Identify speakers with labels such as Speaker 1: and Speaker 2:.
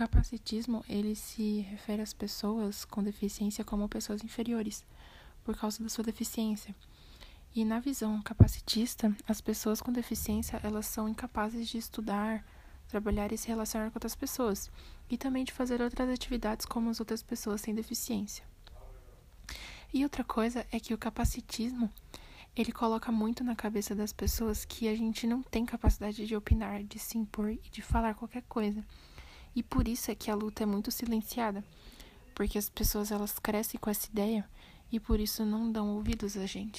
Speaker 1: capacitismo, ele se refere às pessoas com deficiência como pessoas inferiores, por causa da sua deficiência. E na visão capacitista, as pessoas com deficiência, elas são incapazes de estudar, trabalhar e se relacionar com outras pessoas, e também de fazer outras atividades como as outras pessoas sem deficiência. E outra coisa é que o capacitismo, ele coloca muito na cabeça das pessoas que a gente não tem capacidade de opinar, de se impor e de falar qualquer coisa. E por isso é que a luta é muito silenciada, porque as pessoas elas crescem com essa ideia e por isso não dão ouvidos a gente.